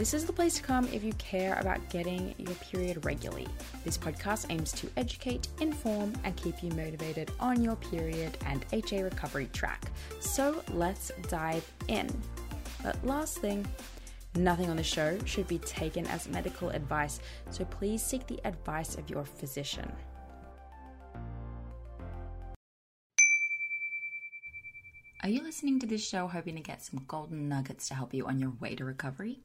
This is the place to come if you care about getting your period regularly. This podcast aims to educate, inform, and keep you motivated on your period and HA recovery track. So let's dive in. But last thing, nothing on the show should be taken as medical advice, so please seek the advice of your physician. Are you listening to this show hoping to get some golden nuggets to help you on your way to recovery?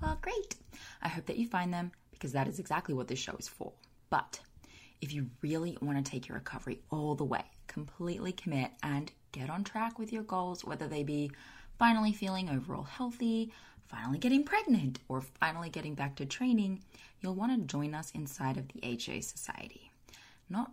Well, great. I hope that you find them because that is exactly what this show is for. But if you really want to take your recovery all the way, completely commit and get on track with your goals, whether they be finally feeling overall healthy, finally getting pregnant, or finally getting back to training, you'll want to join us inside of the HA Society. Not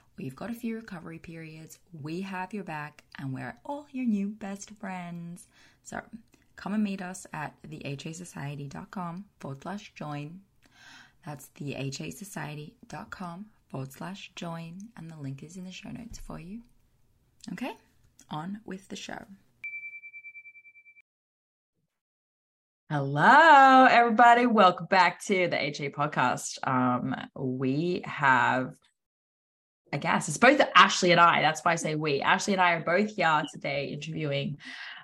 We've got a few recovery periods. We have your back, and we're all your new best friends. So come and meet us at thehasociety.com forward slash join. That's thehasociety.com forward slash join, and the link is in the show notes for you. Okay, on with the show. Hello, everybody. Welcome back to the HA podcast. Um, we have I guess it's both Ashley and I. That's why I say we. Ashley and I are both here today interviewing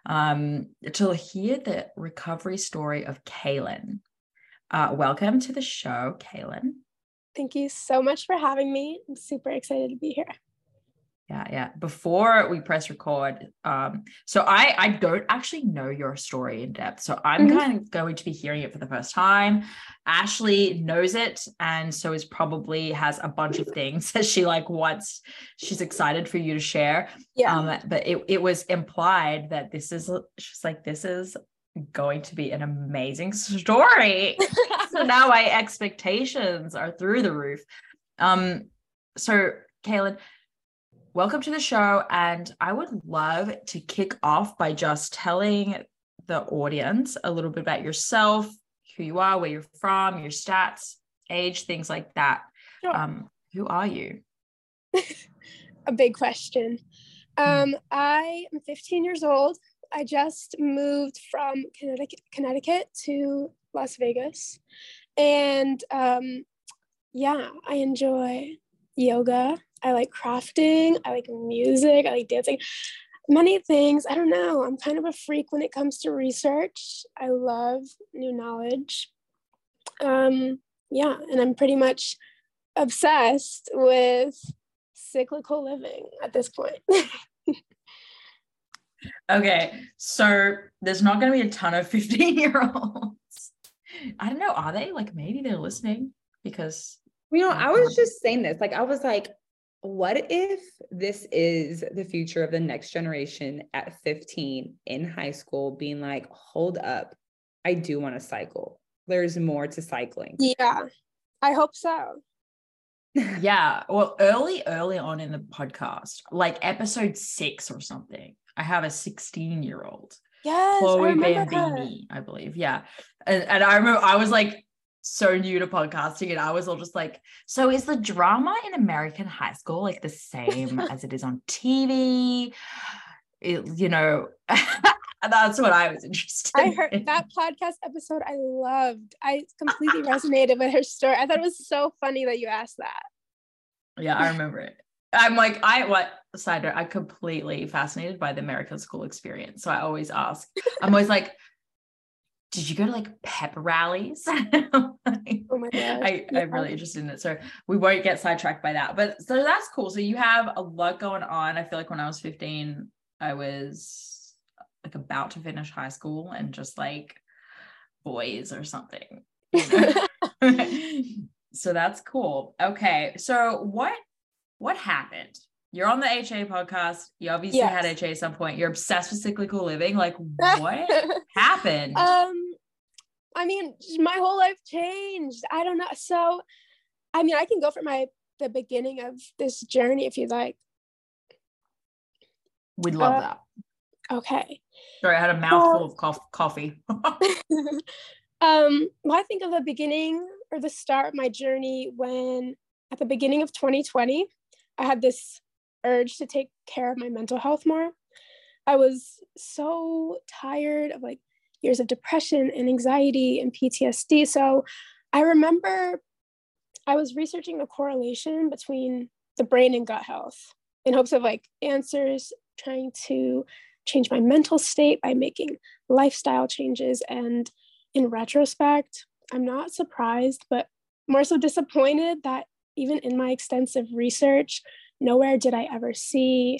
um, to hear the recovery story of Kailen. Uh, welcome to the show, Kailen. Thank you so much for having me. I'm super excited to be here yeah yeah. Before we press record um so i i don't actually know your story in depth. So i'm mm-hmm. kind of going to be hearing it for the first time. Ashley knows it and so is probably has a bunch of things that she like wants she's excited for you to share. Yeah. Um but it, it was implied that this is she's like this is going to be an amazing story. So now my expectations are through the roof. Um so Kailen welcome to the show. And I would love to kick off by just telling the audience a little bit about yourself, who you are, where you're from, your stats, age, things like that. Sure. Um, who are you? a big question. Hmm. Um, I am 15 years old. I just moved from Connecticut, Connecticut to Las Vegas. And um, yeah, I enjoy yoga I like crafting. I like music. I like dancing. many things. I don't know. I'm kind of a freak when it comes to research. I love new knowledge. Um, yeah, and I'm pretty much obsessed with cyclical living at this point. okay, so there's not going to be a ton of 15 year olds. I don't know. Are they like maybe they're listening because you know, I was just saying this. Like, I was like, what if this is the future of the next generation at 15 in high school being like, hold up, I do want to cycle. There's more to cycling. Yeah, I hope so. yeah. Well, early, early on in the podcast, like episode six or something, I have a 16 year old. Yes, Chloe Bambini, I believe. Yeah. And, and I remember I was like, so new to podcasting and I was all just like, so is the drama in American high school like the same as it is on TV? It, you know, that's what I was interested I heard in. that podcast episode I loved. I completely resonated with her story. I thought it was so funny that you asked that. Yeah, I remember it. I'm like, I what side note, I'm completely fascinated by the American school experience. So I always ask, I'm always like, did you go to like pep rallies? oh my god. I, yeah. I'm really interested in it. So we won't get sidetracked by that. But so that's cool. So you have a lot going on. I feel like when I was 15, I was like about to finish high school and just like boys or something. You know? so that's cool. Okay. So what what happened? You're on the HA podcast. You obviously yes. had HA at some point. You're obsessed with cyclical living. Like, what happened? Um, I mean, my whole life changed. I don't know. So, I mean, I can go for my the beginning of this journey if you'd like. We'd love uh, that. Okay. Sorry, I had a mouthful of cof- coffee. um, well, I think of the beginning or the start of my journey when at the beginning of 2020, I had this urge to take care of my mental health more. I was so tired of like years of depression and anxiety and PTSD. So I remember I was researching the correlation between the brain and gut health in hopes of like answers, trying to change my mental state by making lifestyle changes. And in retrospect, I'm not surprised, but more so disappointed that even in my extensive research, Nowhere did I ever see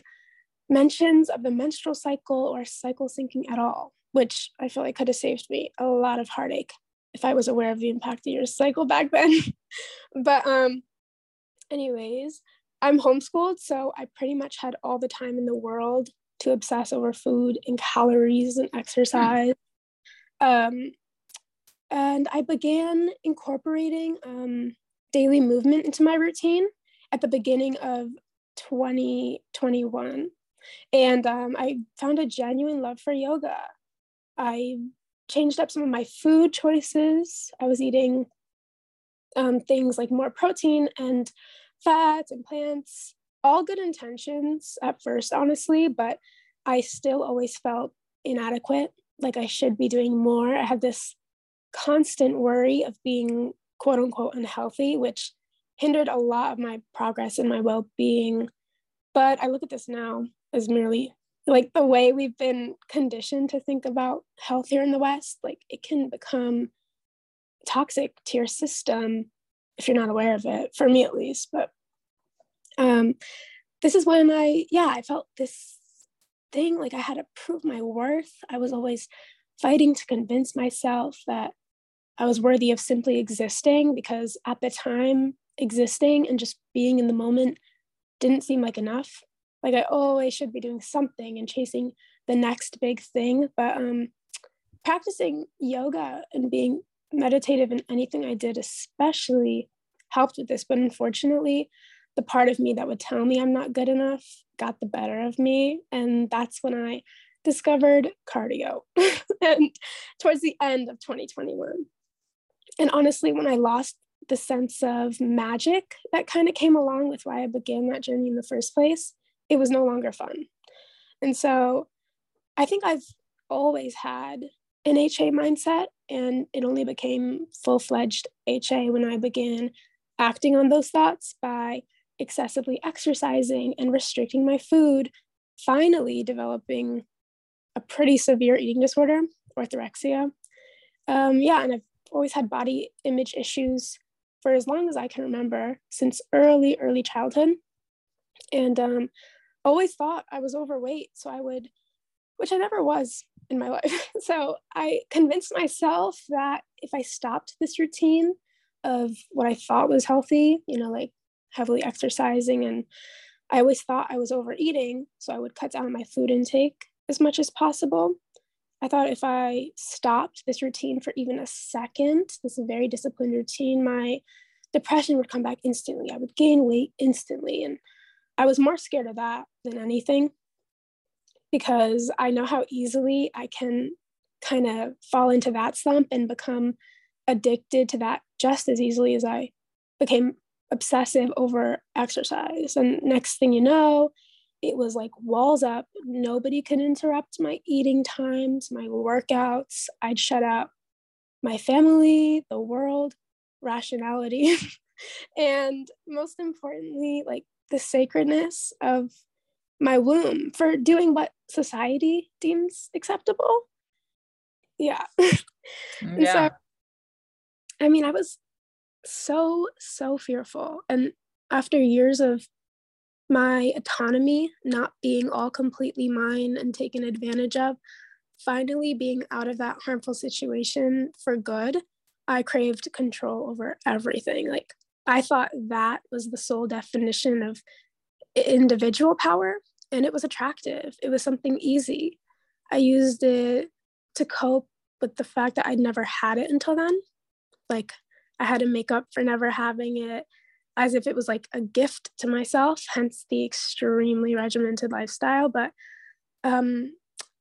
mentions of the menstrual cycle or cycle syncing at all, which I feel like could have saved me a lot of heartache if I was aware of the impact of your cycle back then. but um anyways, I'm homeschooled, so I pretty much had all the time in the world to obsess over food and calories and exercise. Um, and I began incorporating um, daily movement into my routine at the beginning of 2021. And um, I found a genuine love for yoga. I changed up some of my food choices. I was eating um, things like more protein and fats and plants, all good intentions at first, honestly, but I still always felt inadequate, like I should be doing more. I had this constant worry of being quote unquote unhealthy, which hindered a lot of my progress and my well-being. But i look at this now as merely like the way we've been conditioned to think about health here in the west like it can become toxic to your system if you're not aware of it for me at least. But um this is when i yeah i felt this thing like i had to prove my worth. I was always fighting to convince myself that i was worthy of simply existing because at the time existing and just being in the moment didn't seem like enough. Like I always should be doing something and chasing the next big thing. But um, practicing yoga and being meditative in anything I did, especially helped with this. But unfortunately, the part of me that would tell me I'm not good enough got the better of me. And that's when I discovered cardio and towards the end of 2021. And honestly, when I lost the sense of magic that kind of came along with why I began that journey in the first place, it was no longer fun. And so I think I've always had an HA mindset, and it only became full fledged HA when I began acting on those thoughts by excessively exercising and restricting my food finally developing a pretty severe eating disorder, orthorexia. Um, yeah, and I've always had body image issues for as long as I can remember, since early, early childhood. And um, always thought I was overweight. So I would, which I never was in my life. So I convinced myself that if I stopped this routine of what I thought was healthy, you know, like heavily exercising, and I always thought I was overeating. So I would cut down my food intake as much as possible. I thought if I stopped this routine for even a second, this very disciplined routine, my depression would come back instantly. I would gain weight instantly. And I was more scared of that than anything because I know how easily I can kind of fall into that slump and become addicted to that just as easily as I became obsessive over exercise. And next thing you know, it was like walls up. Nobody could interrupt my eating times, my workouts. I'd shut out my family, the world, rationality, and most importantly, like the sacredness of my womb for doing what society deems acceptable. Yeah. and yeah. so, I mean, I was so, so fearful. And after years of my autonomy not being all completely mine and taken advantage of, finally being out of that harmful situation for good, I craved control over everything. Like, I thought that was the sole definition of individual power, and it was attractive. It was something easy. I used it to cope with the fact that I'd never had it until then. Like, I had to make up for never having it as if it was like a gift to myself, hence the extremely regimented lifestyle. But um,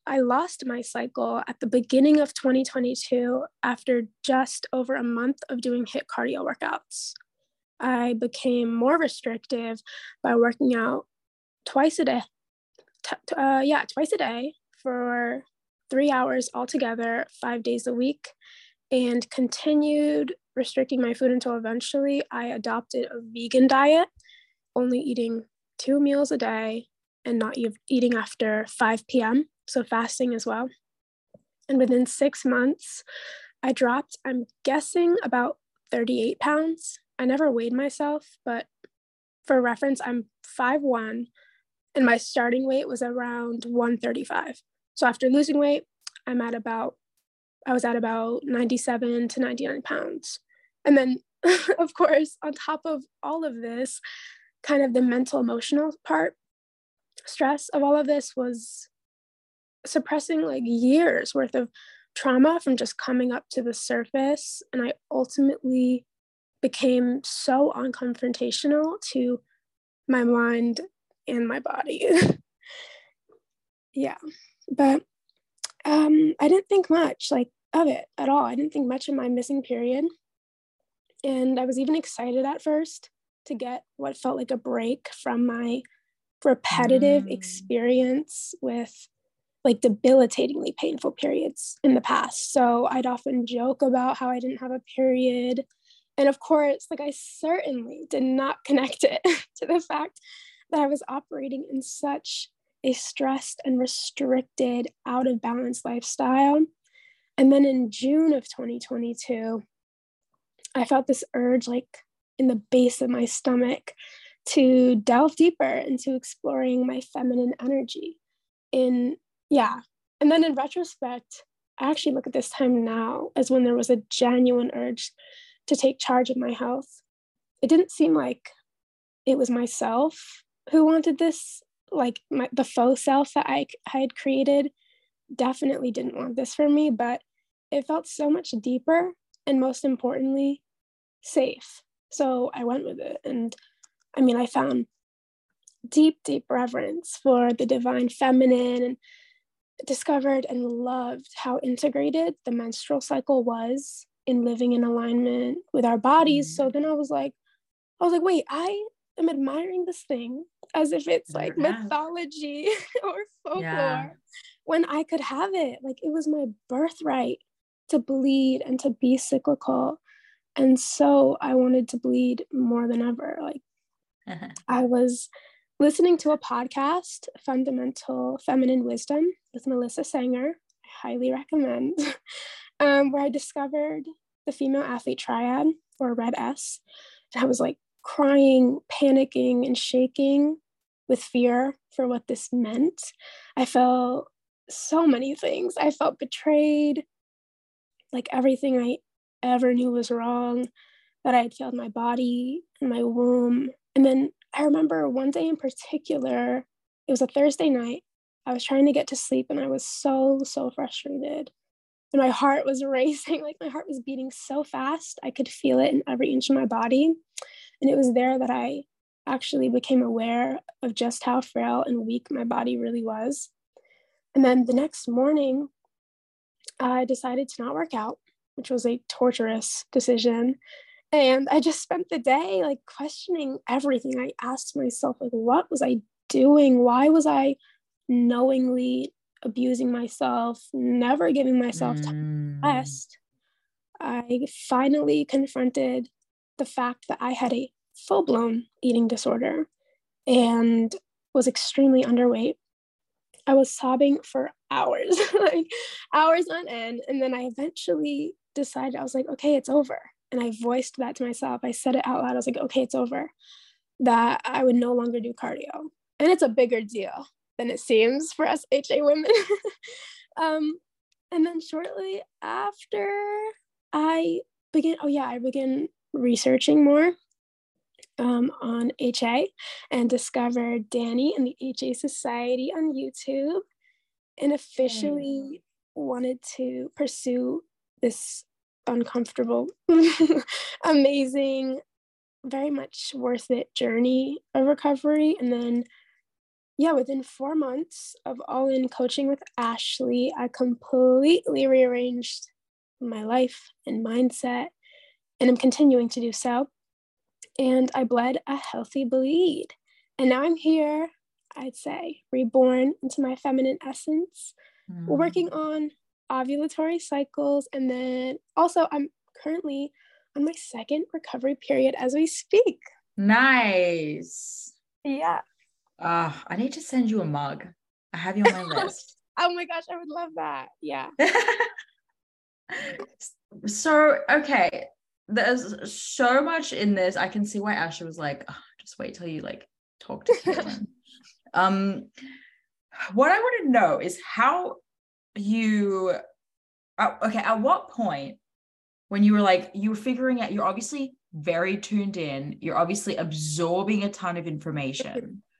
I lost my cycle at the beginning of 2022 after just over a month of doing HIIT cardio workouts. I became more restrictive by working out twice a day. T- uh, yeah, twice a day for three hours altogether, five days a week, and continued restricting my food until eventually I adopted a vegan diet, only eating two meals a day and not eating after 5 p.m. So fasting as well. And within six months, I dropped, I'm guessing, about 38 pounds. I never weighed myself, but for reference, I'm 5'1 and my starting weight was around 135. So after losing weight, I'm at about, I was at about 97 to 99 pounds. And then, of course, on top of all of this, kind of the mental emotional part, stress of all of this was suppressing like years worth of trauma from just coming up to the surface. And I ultimately became so unconfrontational to my mind and my body. yeah. But um, I didn't think much like of it at all. I didn't think much of my missing period. And I was even excited at first to get what felt like a break from my repetitive mm. experience with like debilitatingly painful periods in the past. So I'd often joke about how I didn't have a period. And of course, like I certainly did not connect it to the fact that I was operating in such a stressed and restricted, out of balance lifestyle. And then in June of 2022, I felt this urge, like in the base of my stomach, to delve deeper into exploring my feminine energy. In, yeah. And then in retrospect, I actually look at this time now as when there was a genuine urge to take charge of my health. It didn't seem like it was myself who wanted this, like my, the faux self that I, I had created definitely didn't want this for me, but it felt so much deeper and most importantly, safe. So I went with it. And I mean, I found deep, deep reverence for the divine feminine and discovered and loved how integrated the menstrual cycle was in living in alignment with our bodies. Mm-hmm. So then I was like, I was like, wait, I am admiring this thing as if it's like mythology or folklore yeah. when I could have it. Like it was my birthright to bleed and to be cyclical and so i wanted to bleed more than ever like uh-huh. i was listening to a podcast, Fundamental Feminine Wisdom with Melissa Sanger. I highly recommend, um, where I discovered the female athlete triad or Red S. And I was like crying, panicking, and shaking with fear for what this meant. I felt so many things. I felt betrayed, like everything I ever knew was wrong, that I had failed my body and my womb. And then I remember one day in particular, it was a Thursday night. I was trying to get to sleep and I was so, so frustrated. And my heart was racing, like my heart was beating so fast. I could feel it in every inch of my body. And it was there that I actually became aware of just how frail and weak my body really was. And then the next morning, I decided to not work out, which was a torturous decision. And I just spent the day like questioning everything. I asked myself, like, what was I doing? Why was I knowingly abusing myself, never giving myself mm. rest? I finally confronted the fact that I had a full blown eating disorder and was extremely underweight. I was sobbing for hours, like hours on end. And then I eventually decided, I was like, okay, it's over. And I voiced that to myself. I said it out loud. I was like, okay, it's over. That I would no longer do cardio. And it's a bigger deal than it seems for us HA women. um, and then shortly after, I began, oh yeah, I began researching more um, on HA and discovered Dani and the HA Society on YouTube and officially mm. wanted to pursue this uncomfortable, amazing, very much worth it journey of recovery. And then, yeah, within four months of all in coaching with Ashley, I completely rearranged my life and mindset, and I'm continuing to do so and I bled a healthy bleed. And now I'm here, I'd say, reborn into my feminine essence, mm. We're working on ovulatory cycles. And then also, I'm currently on my second recovery period as we speak. Nice. Yeah. Uh, I need to send you a mug. I have you on my list. oh my gosh, I would love that. Yeah. so, okay there's so much in this. I can see why Ashley was like, oh, just wait till you like talk to Caitlin. um, what I want to know is how you, uh, okay, at what point when you were like, you were figuring out, you're obviously very tuned in, you're obviously absorbing a ton of information.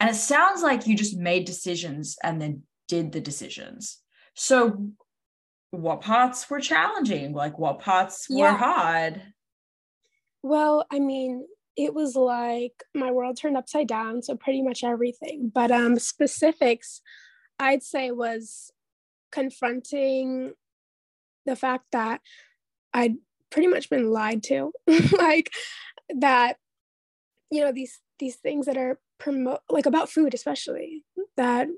And it sounds like you just made decisions and then did the decisions. So what parts were challenging? Like what parts yeah. were hard? Well, I mean, it was like my world turned upside down, so pretty much everything. But um specifics I'd say was confronting the fact that I'd pretty much been lied to. like that you know these these things that are promote like about food especially that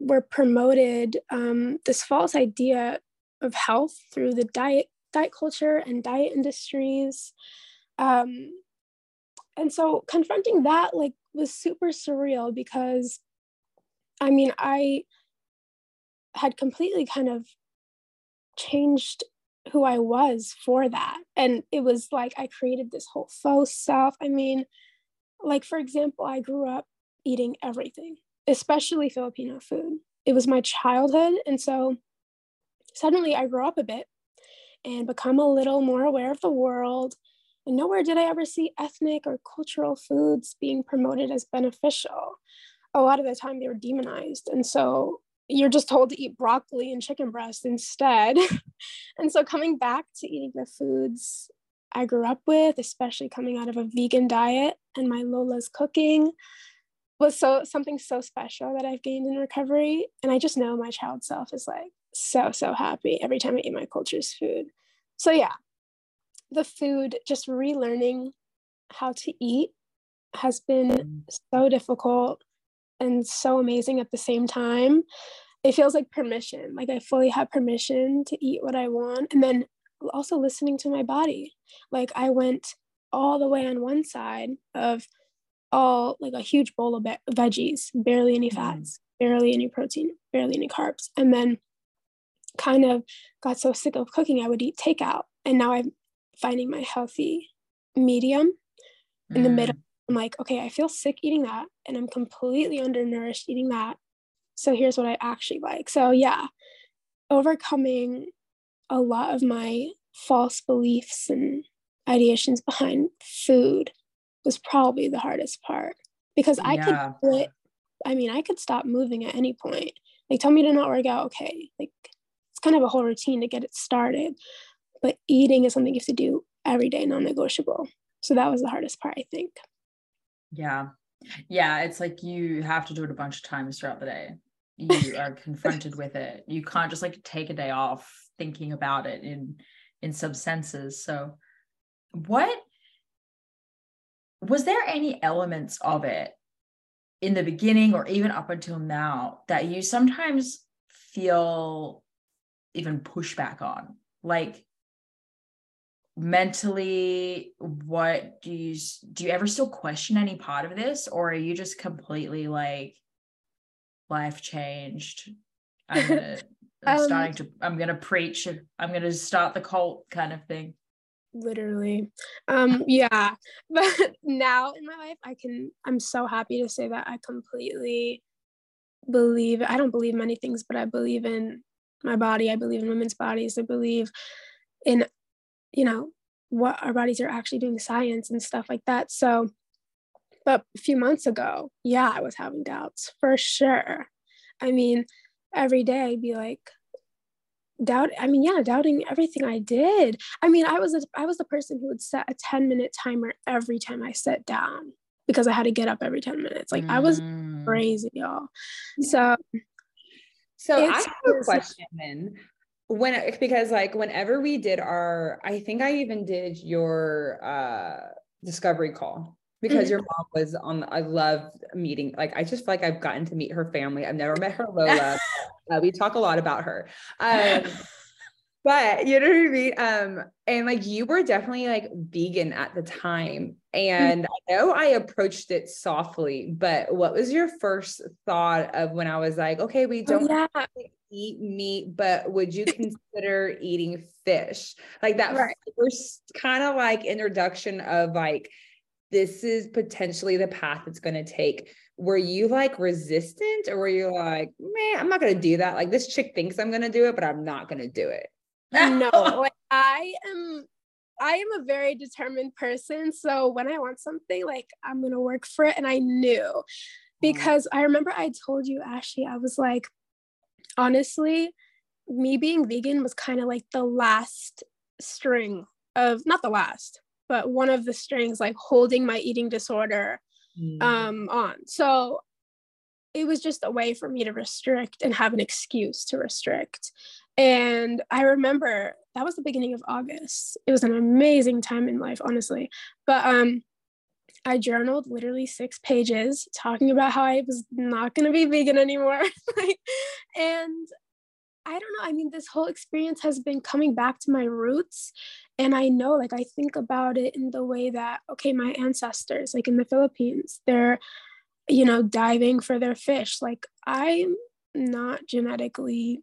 were promoted um, this false idea of health through the diet diet culture and diet industries. Um, and so confronting that like was super surreal because i mean i had completely kind of changed who i was for that. And it was like i created this whole faux self. I mean like for example i grew up eating everything especially filipino food. It was my childhood. And so Suddenly, I grew up a bit and become a little more aware of the world. And nowhere did I ever see ethnic or cultural foods being promoted as beneficial. A lot of the time, they were demonized. And so you're just told to eat broccoli and chicken breast instead. and so coming back to eating the foods I grew up with, especially coming out of a vegan diet and my Lola's cooking, was so something so special that I've gained in recovery. And I just know my child self is like, so so happy every time I eat my culture's food. So yeah, the food, just relearning how to eat has been mm. so difficult and so amazing at the same time. It feels like permission, like I fully have permission to eat what I want. And then also listening to my body. Like I went all the way on one side of all like a huge bowl of be- veggies, barely any Mm-hmm. fats, barely any protein, barely any carbs. And then kind of got so sick of cooking, I would eat takeout. And now I'm finding my healthy medium in the middle. Mm. I'm like, okay, I feel sick eating that, and I'm completely undernourished eating that. So here's what I actually like. So yeah, overcoming a lot of my false beliefs and ideations behind food was probably the hardest part because I Yeah. could. I mean, I could stop moving at any point. Like, tell me to not work out. Okay. Like, kind of a whole routine to get it started. But eating is something you have to do every day, non negotiable. So that was the hardest part, I think. Yeah. Yeah. It's like you have to do it a bunch of times throughout the day. You are confronted with it. You can't just like take a day off thinking about it in in some senses. So what was there any elements of it in the beginning or even up until now that you sometimes feel even push back on? Like mentally what do you do you ever still question any part of this or are you just completely like life changed? I'm gonna i'm Um, starting to i'm gonna preach i'm gonna start the cult kind of thing. Literally. Um yeah. But now in my life i can i'm so happy to say that i completely believe i don't believe many things but i believe in my body. I believe in women's bodies. I believe in you know what our bodies are actually doing science and stuff like that. So but a few months ago yeah i was having doubts for sure. I mean every day i'd be like doubt i mean yeah doubting everything i did. I mean i was a, i was the person who would set a 10 minute timer every time i sat down because i had to get up every 10 minutes. Like i was Mm. crazy y'all. So So I have a question then. When because like whenever we did our, I think I even did your uh discovery call because Mhm. your mom was on. I love meeting. Like I just feel like I've gotten to meet her family. I've never met her Lola. uh, we talk a lot about her. Um, but you know what I mean? Um, and like you were definitely like vegan at the time. And I know I approached it softly, but what was your first thought of when I was like, okay, we oh, don't yeah eat meat, but would you consider eating fish? Like that Right. first kind of like introduction of like, this is potentially the path it's going to take. Were you like resistant or were you like, man, I'm not going to do that? Like this chick thinks I'm going to do it, but I'm not going to do it. No like i am i am a very determined person. So when i want something like i'm gonna work for it. And i knew because i remember i told you ashley i was like honestly me being vegan was kind of like the last string of not the last but one of the strings like holding my eating disorder um on. So it was just a way for me to restrict and have an excuse to restrict and i remember that was the beginning of august. It was an amazing time in life honestly. But um i journaled literally six pages talking about how i was not going to be vegan anymore. And i don't know i mean this whole experience has been coming back to my roots. And i know like i think about it in the way that okay my ancestors like in the philippines they're you know diving for their fish. Like i'm not genetically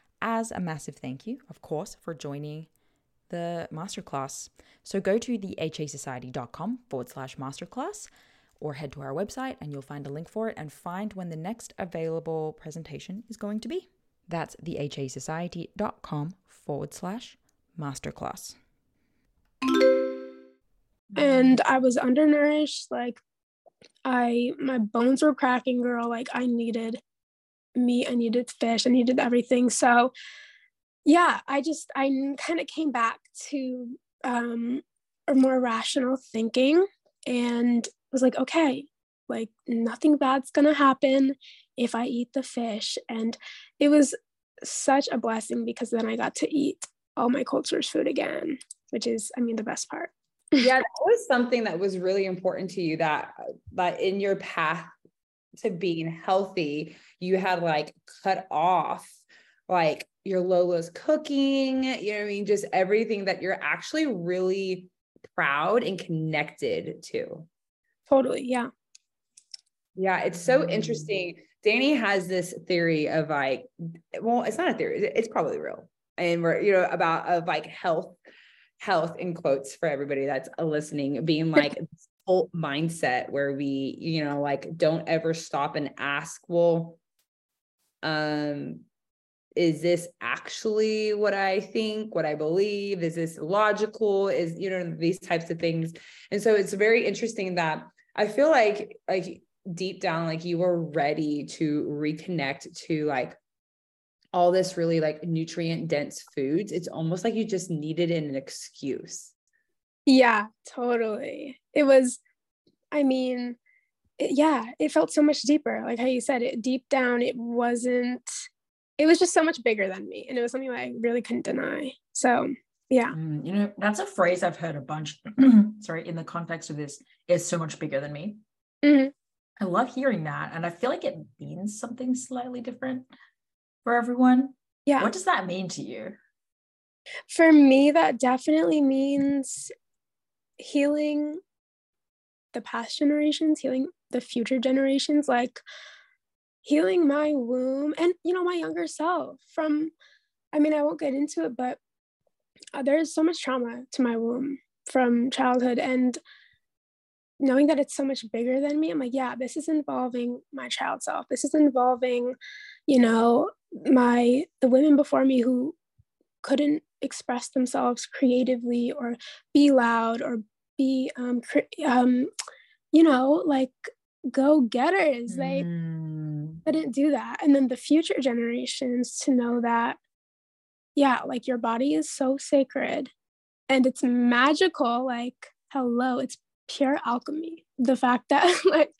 as a massive thank you, of course, for joining the masterclass. So go to the hasociety.com forward slash masterclass or head to our website and you'll find a link for it and find when the next available presentation is going to be. That's the hasociety.com forward slash masterclass. And I was undernourished. Like, I, my bones were cracking, girl. Like, I needed meat, I needed fish, I needed everything. So, yeah, I just, I kind of came back to um, a more rational thinking and was like, okay, like nothing bad's gonna happen if I eat the fish. And it was such a blessing because then I got to eat all my culture's food again, which is, I mean, the best part. yeah, that was something that was really important to you that that in your path to being healthy, you had like cut off like your Lola's cooking, you know what I mean? Just everything that you're actually really proud and connected to. Totally. Yeah. Yeah. It's so interesting. Dani has this theory of like, well, it's not a theory, it's probably real. And we're, you know, about of like health, health in quotes for everybody that's listening, being like whole mindset where we, you know, like don't ever stop and ask, well, um, is this actually what I think, what I believe? Is this logical? Is, you know, these types of things. And so it's very interesting that I feel like, like deep down, like you were ready to reconnect to like all this really like nutrient dense foods. It's almost like you just needed an excuse. Yeah, totally. It was, I mean, it, yeah, it felt so much deeper. Like how you said it, deep down, it wasn't, it was just so much bigger than me. And it was something I really couldn't deny. So, yeah. Mm, you know, that's a phrase I've heard a bunch, sorry, in the context of this, is so much bigger than me. Mm-hmm. I love hearing that. And I feel like it means something slightly different for everyone. Yeah. What does that mean to you? For me, that definitely means healing the past generations, healing the future generations, like healing my womb and, you know, my younger self from, I mean, I won't get into it, but uh, there's so much trauma to my womb from childhood. And knowing that it's so much bigger than me, I'm like, yeah, this is involving my child self. This is involving, you know, my, the women before me who couldn't express themselves creatively or be loud or be um, um you know like go getters they Mm. couldn't do that. And then the future generations to know that yeah like your body is so sacred and it's magical like hello it's pure alchemy. The fact that like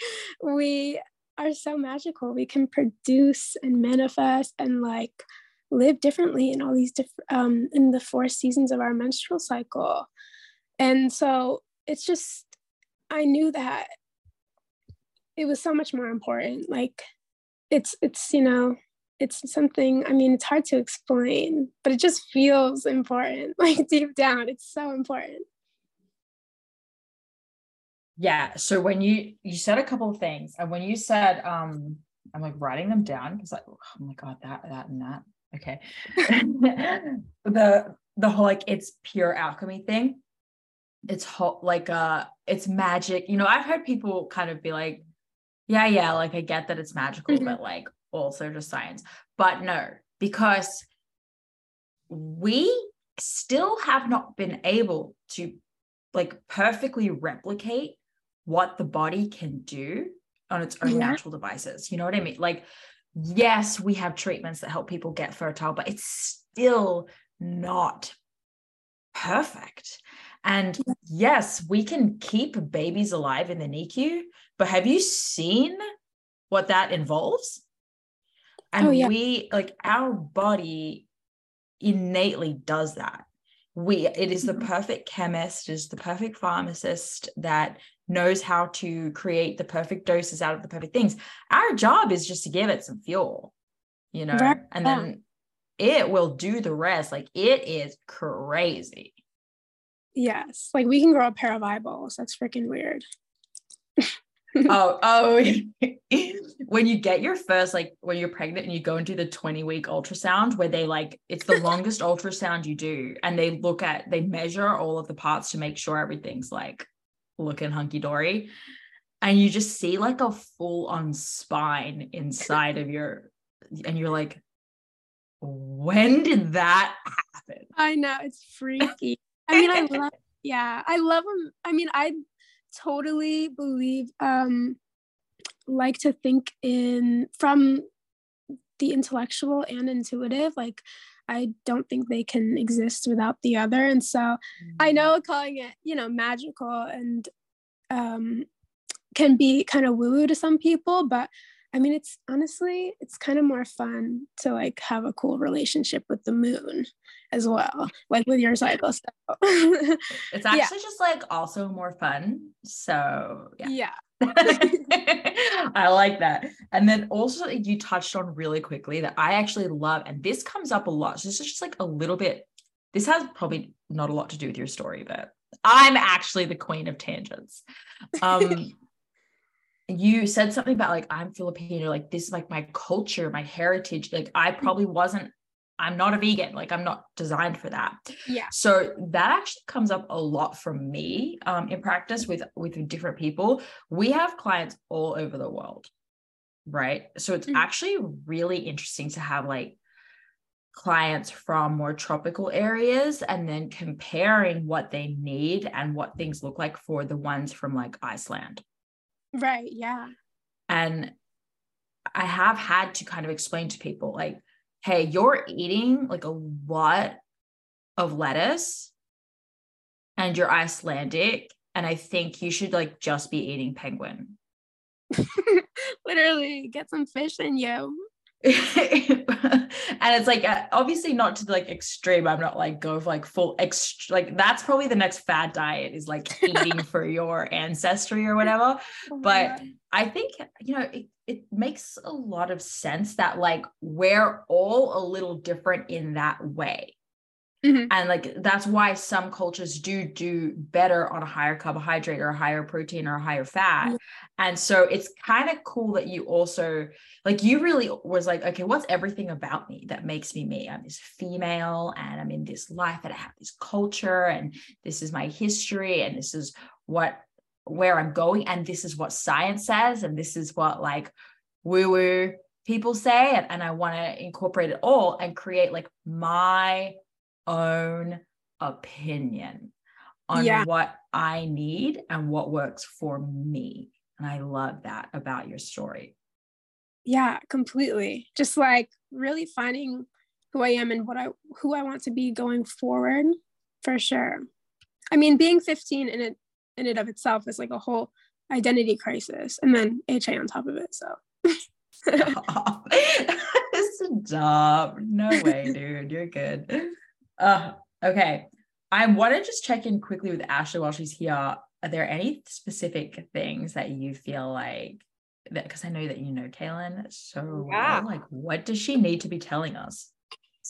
we are so magical we can produce and manifest and like live differently in all these different um in the four seasons of our menstrual cycle. And so it's just i knew that it was so much more important like it's it's you know it's something i mean it's hard to explain but it just feels important like deep down it's so important Yeah. So when you you said a couple of things, and when you said um I'm like writing them down because like oh my god that that and that okay. the the whole like it's pure alchemy thing. It's hot like uh it's magic. You know, I've heard people kind of be like, yeah, yeah, like I get that it's magical, Mhm. but like also just science. But no, because we still have not been able to like perfectly replicate what the body can do on its own Yeah. natural devices. You know what I mean? Like, yes, we have treatments that help people get fertile, but it's still not perfect. And yes, we can keep babies alive in the NICU, but have you seen what that involves? And Oh, yeah. we like our body innately does that. We it is the Mhm. perfect chemist, is the perfect pharmacist that knows how to create the perfect doses out of the perfect things. Our job is just to give it some fuel, you know, Right, and then it will do the rest. Like it is crazy. Yes. Like we can grow a pair of eyeballs. That's freaking weird. oh, oh, when you get your first, like when you're pregnant and you go and do the 20 week ultrasound, where they like, it's the longest ultrasound you do, and they look at, they measure all of the parts to make sure everything's like looking hunky dory. And you just see like a full on spine inside of your, and you're like, when did that happen? I know it's freaky. I mean, I love. Yeah, I love them. I mean, I totally believe. Um, like to think in from the intellectual and intuitive. Like, I don't think they can exist without the other. And so, I know calling it, you know, magical and um, can be kind of woo woo to some people, but I mean, it's honestly, it's kind of more fun to like have a cool relationship with the moon as well, like with your cycle. So, It's Yeah. actually just like also more fun. So yeah. yeah. I like that. And then also you touched on really quickly that I actually love, and this comes up a lot. So this is just like a little bit, this has probably not a lot to do with your story, but I'm actually the queen of tangents. Um you said something about like I'm Filipino, like this is like my culture, my heritage. Like I probably wasn't, I'm not a vegan, like I'm not designed for that. Yeah. So that actually comes up a lot from me um, in practice with with different people. We have clients all over the world, right? So it's Mhm. actually really interesting to have like clients from more tropical areas and then comparing what they need and what things look like for the ones from like Iceland. Right. Yeah. And I have had to kind of explain to people like, hey, you're eating like a lot of lettuce and you're Icelandic. And I think you should like just be eating penguin. Literally get some fish in you. and it's like uh, obviously not to like extreme. I'm not like go for like full ext like that's probably the next fad diet is like eating for your ancestry or whatever. Oh But God. I think, you know, it, it makes a lot of sense that like we're all a little different in that way. Mhm. And like that's why some cultures do do better on a higher carbohydrate or a higher protein or a higher fat. And so it's kind of cool that you also like you really was like, okay, what's everything about me that makes me me? I'm this female and I'm in this life and I have this culture and this is my history and this is what where I'm going and this is what science says and this is what like woo woo people say and, and I want to incorporate it all and create like my own opinion on Yeah. what I need and what works for me. And I love that about your story. yeah completely just like really finding who i am and what i who i want to be going forward for sure i mean being 15 in it in it of itself is like a whole identity crisis and then ha on top of it so Stop. Stop. No way, dude. You're good. Uh, okay. I want to just check in quickly with Ashley while she's here. Are there any specific things that you feel like that? Because I know that you know Kailen so Yeah. well. Like, what does she need to be telling us?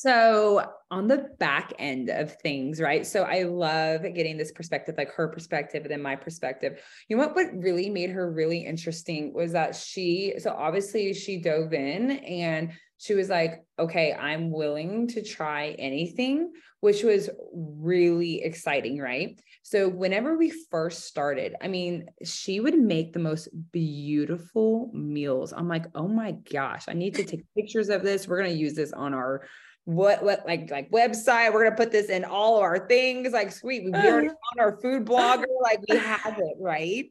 So, on the back end of things, right? So, I love getting this perspective, like her perspective and then my perspective. You know what? What really made her really interesting was that she, so obviously, she dove in and she was like, okay, I'm willing to try anything, which was really exciting, right? So, whenever we first started, I mean, she would make the most beautiful meals. I'm like, oh my gosh, I need to take pictures of this. We're going to use this on our what what like like website we're gonna put this in all of our things like sweet we already on our food blogger like we have it right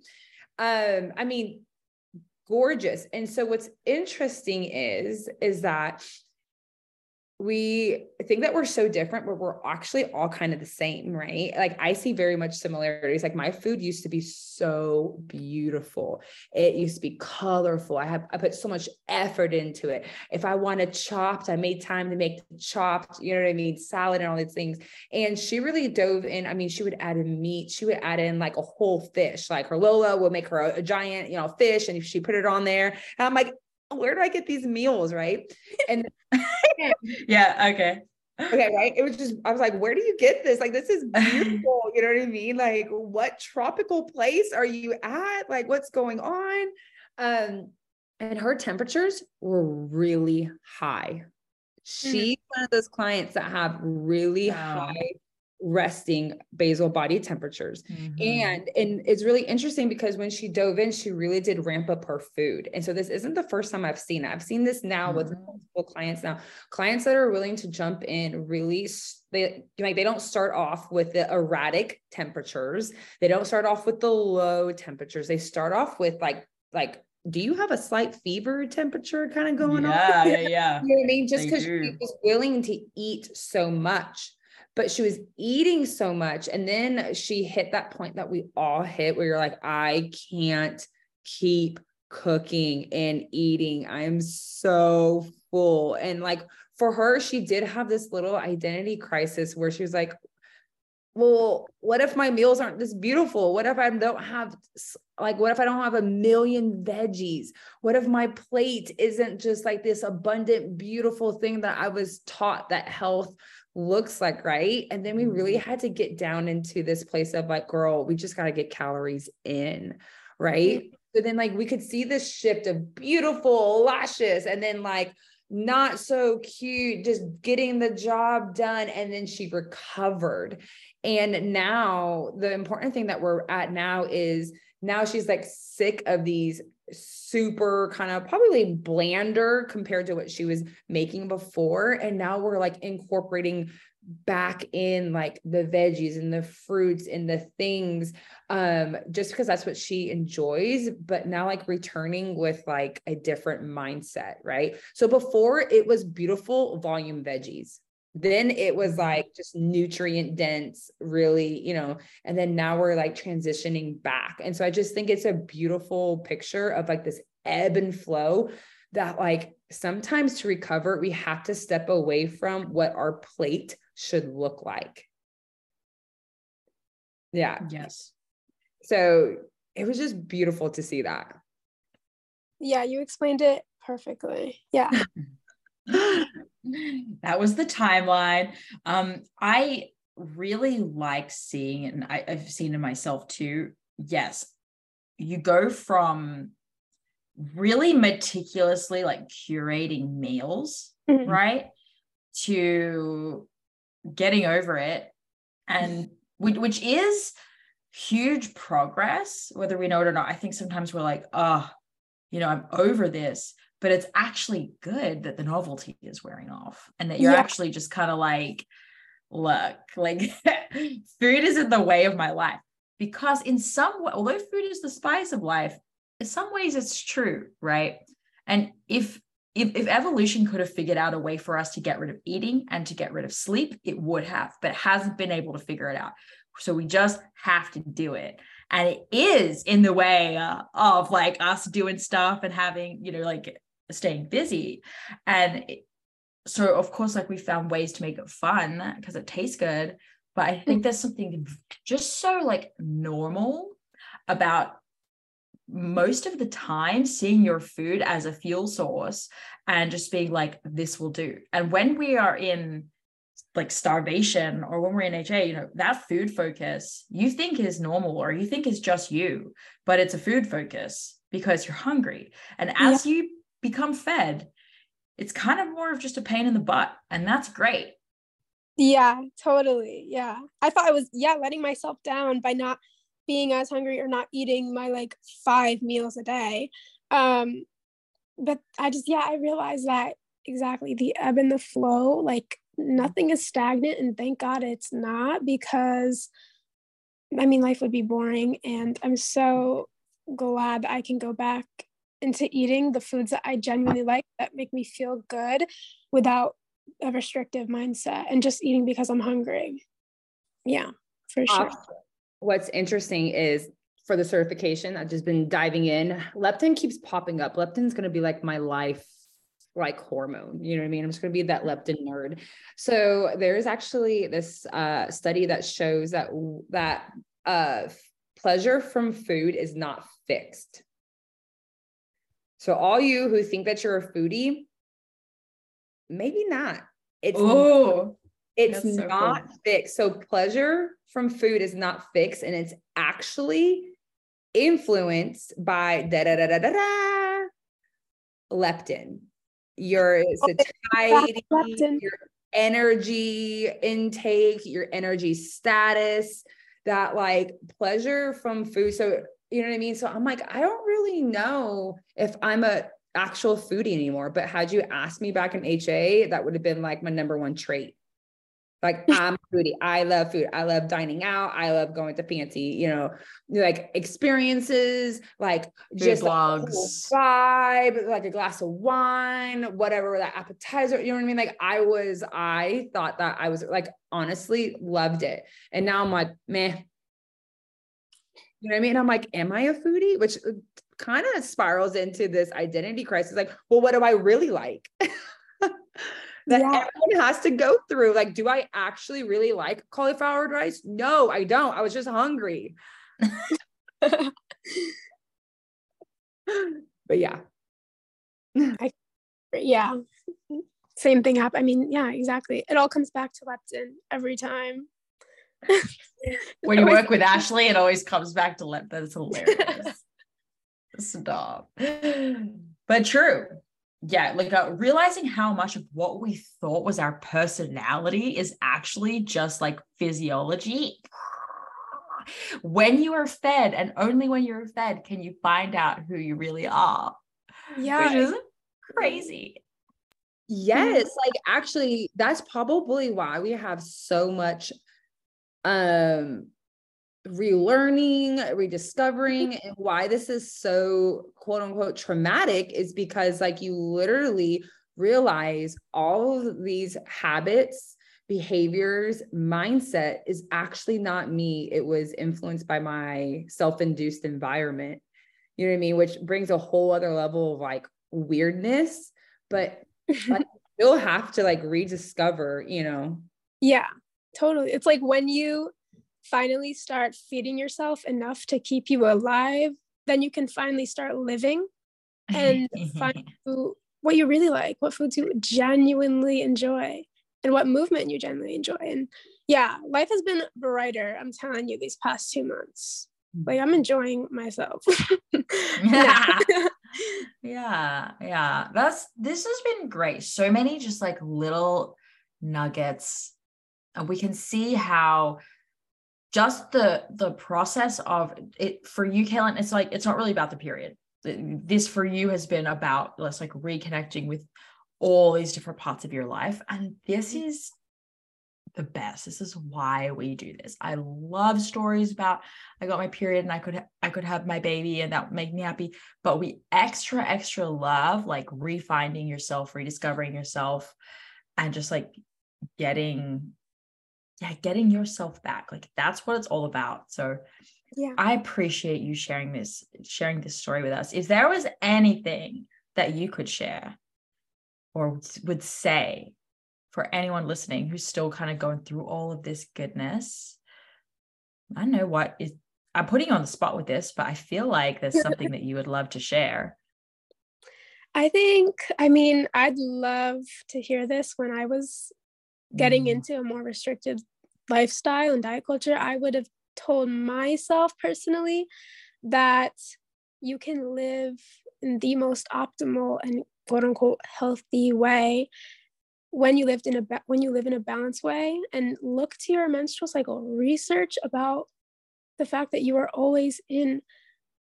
um i mean gorgeous. And so what's interesting is is that we think that we're so different, but we're actually all kind of the same, right? Like I see very much similarities. Like my food used to be so beautiful. It used to be colorful. I have I put so much effort into it. If I wanted chopped, I made time to make chopped, you know what I mean? Salad and all these things. And she really dove in. I mean, she would add in meat, she would add in like a whole fish. Like her Lola would make her a, a giant, you know, fish, and if she put it on there, and I'm like, where do I get these meals? Right. And yeah, okay. Okay, right. It was just, I was like, where do you get this? Like, this is beautiful. You know what I mean? Like, what tropical place are you at? Like, what's going on? Um, and her temperatures were really high. She's mm-hmm. one of those clients that have really wow. high resting basal body temperatures. Mm-hmm. And and it's really interesting because when she dove in, she really did ramp up her food. And so this isn't the first time I've seen it. I've seen this now mm-hmm. with multiple clients now. Clients that are willing to jump in really they like they don't start off with the erratic temperatures. They don't start off with the low temperatures. They start off with like like do you have a slight fever temperature kind of going yeah, on? Yeah, yeah. you know what I mean? Just because she was willing to eat so much but she was eating so much. And then she hit that point that we all hit where you're like, I can't keep cooking and eating. I am so full. And like for her, she did have this little identity crisis where she was like, well, what if my meals aren't this beautiful? What if I don't have like what if I don't have a million veggies? What if my plate isn't just like this abundant beautiful thing that I was taught that health looks like, right? And then we really mm-hmm. had to get down into this place of like, girl, we just got to get calories in, right? So then, like, we could see this shift of beautiful lashes and then, like, not so cute, just getting the job done. And then she recovered. And now, the important thing that we're at now is now she's like sick of these super kind of probably blander compared to what she was making before. And now we're like incorporating back in like the veggies and the fruits and the things um just because that's what she enjoys but now like returning with like a different mindset right so before it was beautiful volume veggies then it was like just nutrient dense really you know and then now we're like transitioning back. And so i just think it's a beautiful picture of like this ebb and flow that like sometimes to recover we have to step away from what our plate should look like. Yeah. Yes. So it was just beautiful to see that. Yeah you explained it perfectly. Yeah that was the timeline. Um, I really like seeing, and I, I've seen it myself too. Yes, you go from really meticulously like curating meals, mm-hmm. right, to getting over it, and which, which is huge progress, whether we know it or not. I think sometimes we're like, oh, you know, I'm over this but it's actually good that the novelty is wearing off and that you're yeah. actually just kind of like look like food is in the way of my life. Because in some way although food is the spice of life in some ways it's true right? And if if, if evolution could have figured out a way for us to get rid of eating and to get rid of sleep it would have but hasn't been able to figure it out. So we just have to do it. And it is in the way uh, of like us doing stuff and having you know like staying busy and so of course like we found ways to make it fun because it tastes good but i think mm. there's something just so like normal about most of the time seeing your food as a fuel source and just being like this will do and when we are in like starvation or when we're in HA, you know, that food focus you think is normal or you think is just you, but it's a food focus because you're hungry. And as yeah. you become fed, it's kind of more of just a pain in the butt. And that's great. Yeah, totally. Yeah. I thought I was, yeah, letting myself down by not being as hungry or not eating my like five meals a day. Um, but I just, yeah, I realized that exactly the ebb and the flow, like nothing is stagnant and thank god it's not because i mean life would be boring and i'm so glad i can go back into eating the foods that i genuinely like that make me feel good without a restrictive mindset and just eating because i'm hungry yeah for sure what's interesting is for the certification i've just been diving in leptin keeps popping up leptin's going to be like my life like hormone. You know what I mean? I'm just going to be that leptin nerd. So there's actually this uh, study that shows that that uh, pleasure from food is not fixed. So all you who think that you're a foodie, maybe not. It's oh, it's so not cool. fixed. So pleasure from food is not fixed, and it's actually influenced by da da da da da da leptin your satiety, your energy intake, your energy status, that like pleasure from food. So, you know what I mean? So I'm like, I don't really know if I'm a actual foodie anymore. But had you asked me back in HA, that would have been like my number one trait. Like I'm foodie. I love food. I love dining out. I love going to fancy, you know, like experiences, like food just blogs. vibe, like a glass of wine, whatever that appetizer. You know what I mean? Like I was, I thought that I was like honestly loved it. And now I'm like, meh. You know what I mean? I'm like, am I a foodie? Which uh, kind of spirals into this identity crisis. Like, well, what do I really like? that yeah. everyone has to go through. Like, do I actually really like cauliflower rice? No, I don't. I was just hungry. but yeah. I, yeah. Same thing happened. I mean, yeah, exactly. It all comes back to leptin every time. When you work with Ashley, it always comes back to leptin. That's hilarious. Stop. But true yeah, like uh, realizing how much of what we thought was our personality is actually just like physiology. When you are fed, and only when you're fed, can you find out who you really are. Yeah. Which is crazy. Yes, like actually, that's probably why we have so much um relearning, rediscovering, and why this is so quote unquote traumatic is because, like, you literally realize all of these habits, behaviors, mindset is actually not me. It was influenced by my self induced environment. You know what I mean? Which brings a whole other level of like weirdness, but like, you'll have to like rediscover, you know? Yeah, totally. It's like when you finally start feeding yourself enough to keep you alive, then you can finally start living and mm-hmm. find food, what you really like, what foods you genuinely enjoy, and what movement you genuinely enjoy. And yeah, life has been brighter, I'm telling you, these past two months. Like I'm mm-hmm. enjoying myself. yeah. yeah. Yeah. That's this has been great. So many just like little nuggets. And we can see how just the the process of it for you Kailen it's like it's not really about the period. This for you has been about let's like reconnecting with all these different parts of your life. And this mm-hmm. is the best. This is why we do this. I love stories about i got my period and i could i could have my baby and that would make me happy. But we extra extra love like refinding yourself rediscovering yourself and just like getting yeah, getting yourself back. Like that's what it's all about. So yeah. I appreciate you sharing this, sharing this story with us. If there was anything that you could share or would say for anyone listening who's still kind of going through all of this goodness, I know what is I'm putting you on the spot with this, but I feel like there's something that you would love to share. I think, I mean, I'd love to hear this when I was getting Mm. into a more restricted lifestyle and diet culture. I would have told myself personally that you can live in the most optimal and quote unquote healthy way when you lived in a ba- when you live in a balanced way and look to your menstrual cycle research about the fact that you are always in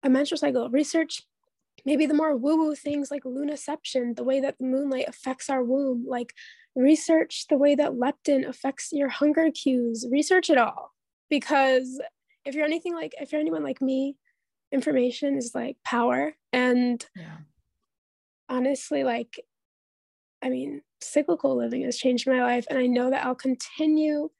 a menstrual cycle research maybe the more woo woo things like lunaception, the way that the moonlight affects our womb, like research the way that leptin affects your hunger cues, research it all. Because if you're anything like, if you're anyone like me, information is like power. And Yeah. honestly, like, I mean, cyclical living has changed my life. And I know that I'll continue,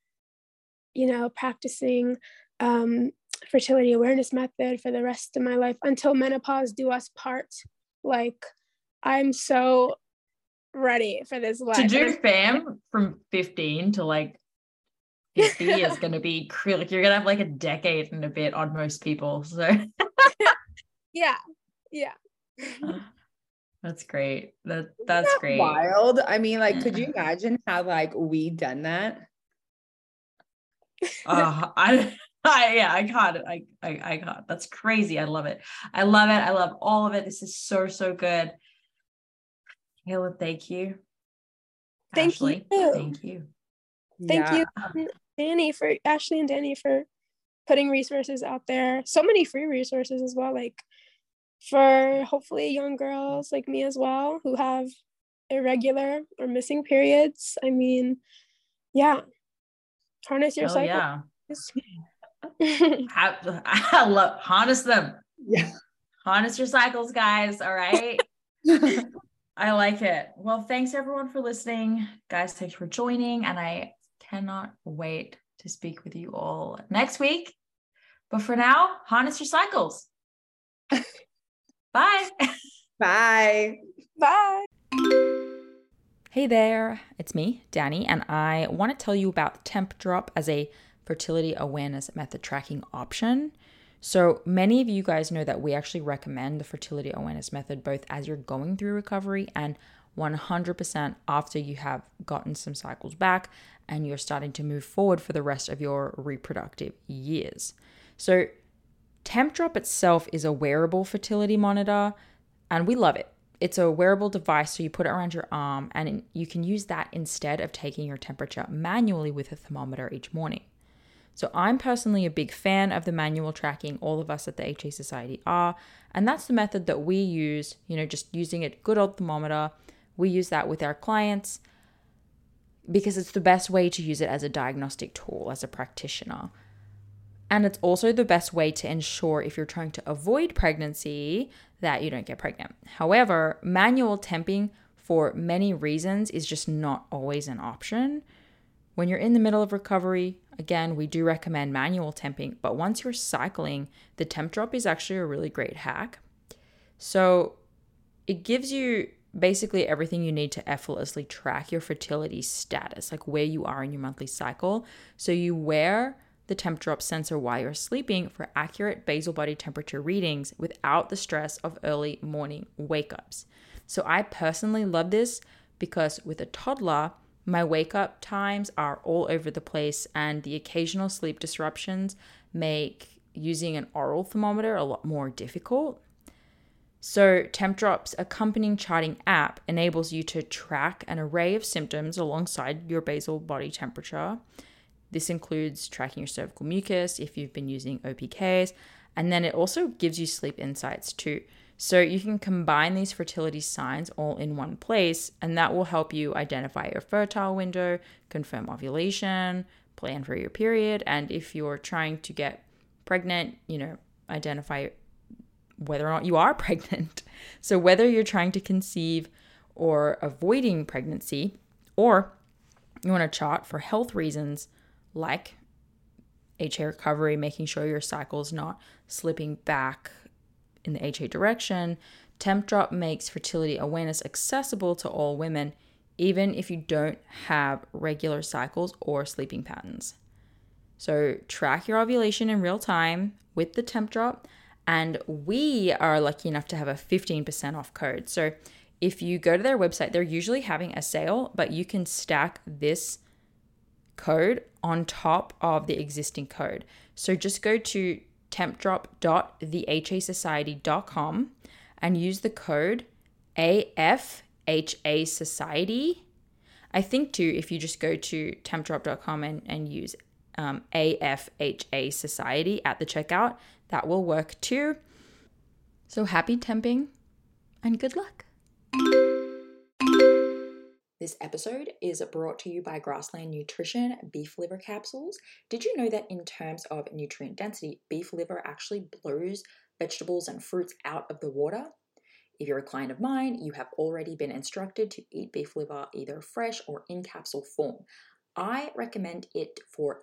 you know, practicing um, fertility awareness method for the rest of my life until menopause do us part. Like, I'm so ready for this life. To do fam from 15 to like 50 is going to be cr- like you're going to have like a decade and a bit on most people. So yeah. Yeah. that's great. That that's Isn't that great. Wild. I mean, like, could you imagine how like we done that? uh, I, I, yeah, I caught it. I, I, I caught. That's crazy. I love it. I love it. I love all of it. This is so, so good. Kayla, thank you. Thank Ashley, you. Thank you. Thank Yeah. you, Dani, for Ashley and Dani for putting resources out there. So many free resources as well, like for hopefully young girls like me as well who have irregular or missing periods. I mean, yeah, harness your Oh cycle. yeah. Have, I love harness them. Yeah. Harness your cycles, guys. All right. I like it. Well, thanks everyone for listening. Guys, thanks for joining. And I cannot wait to speak with you all next week. But for now, harness your cycles. Bye. Bye. Bye. Hey there, it's me, Dani, and I want to tell you about Temp Drop as a fertility awareness method tracking option. So, many of you guys know that we actually recommend the fertility awareness method both as you're going through recovery and 100% after you have gotten some cycles back and you're starting to move forward for the rest of your reproductive years. So, Temp Drop itself is a wearable fertility monitor, and we love it. It's a wearable device, so you put it around your arm, and you can use that instead of taking your temperature manually with a thermometer each morning. So, I'm personally a big fan of the manual tracking, all of us at the HA Society are, and that's the method that we use, you know, just using a good old thermometer. We use that with our clients because it's the best way to use it as a diagnostic tool as a practitioner. And it's also the best way to ensure if you're trying to avoid pregnancy that you don't get pregnant. However, manual temping for many reasons is just not always an option. When you're in the middle of recovery, again, we do recommend manual temping, but once you're cycling, the temp drop is actually a really great hack. So it gives you basically everything you need to effortlessly track your fertility status, like where you are in your monthly cycle. So you wear the temp drop sensor while you're sleeping for accurate basal body temperature readings without the stress of early morning wake ups. So I personally love this because with a toddler, my wake up times are all over the place, and the occasional sleep disruptions make using an oral thermometer a lot more difficult. So, TempDrop's accompanying charting app enables you to track an array of symptoms alongside your basal body temperature. This includes tracking your cervical mucus if you've been using OPKs, and then it also gives you sleep insights too. So you can combine these fertility signs all in one place, and that will help you identify your fertile window, confirm ovulation, plan for your period, and if you're trying to get pregnant, you know, identify whether or not you are pregnant. So whether you're trying to conceive or avoiding pregnancy, or you want to chart for health reasons like HA recovery, making sure your cycle's not slipping back in the HA direction, Temp Drop makes fertility awareness accessible to all women, even if you don't have regular cycles or sleeping patterns. So track your ovulation in real time with the temp drop. And we are lucky enough to have a 15% off code. So if you go to their website, they're usually having a sale, but you can stack this code on top of the existing code. So just go to tempdrop.thehasociety.com and use the code AFHA Society. I think too, if you just go to tempdrop.com and, and use um, AFHA Society at the checkout, that will work too. So happy temping and good luck. This episode is brought to you by Grassland Nutrition beef liver capsules. Did you know that in terms of nutrient density, beef liver actually blows vegetables and fruits out of the water? If you're a client of mine, you have already been instructed to eat beef liver either fresh or in capsule form. I recommend it for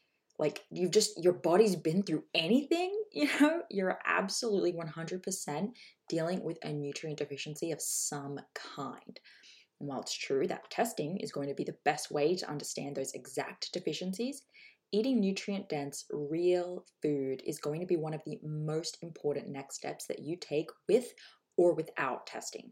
like you've just your body's been through anything, you know, you're absolutely 100% dealing with a nutrient deficiency of some kind. And while it's true that testing is going to be the best way to understand those exact deficiencies, eating nutrient dense, real food is going to be one of the most important next steps that you take with or without testing.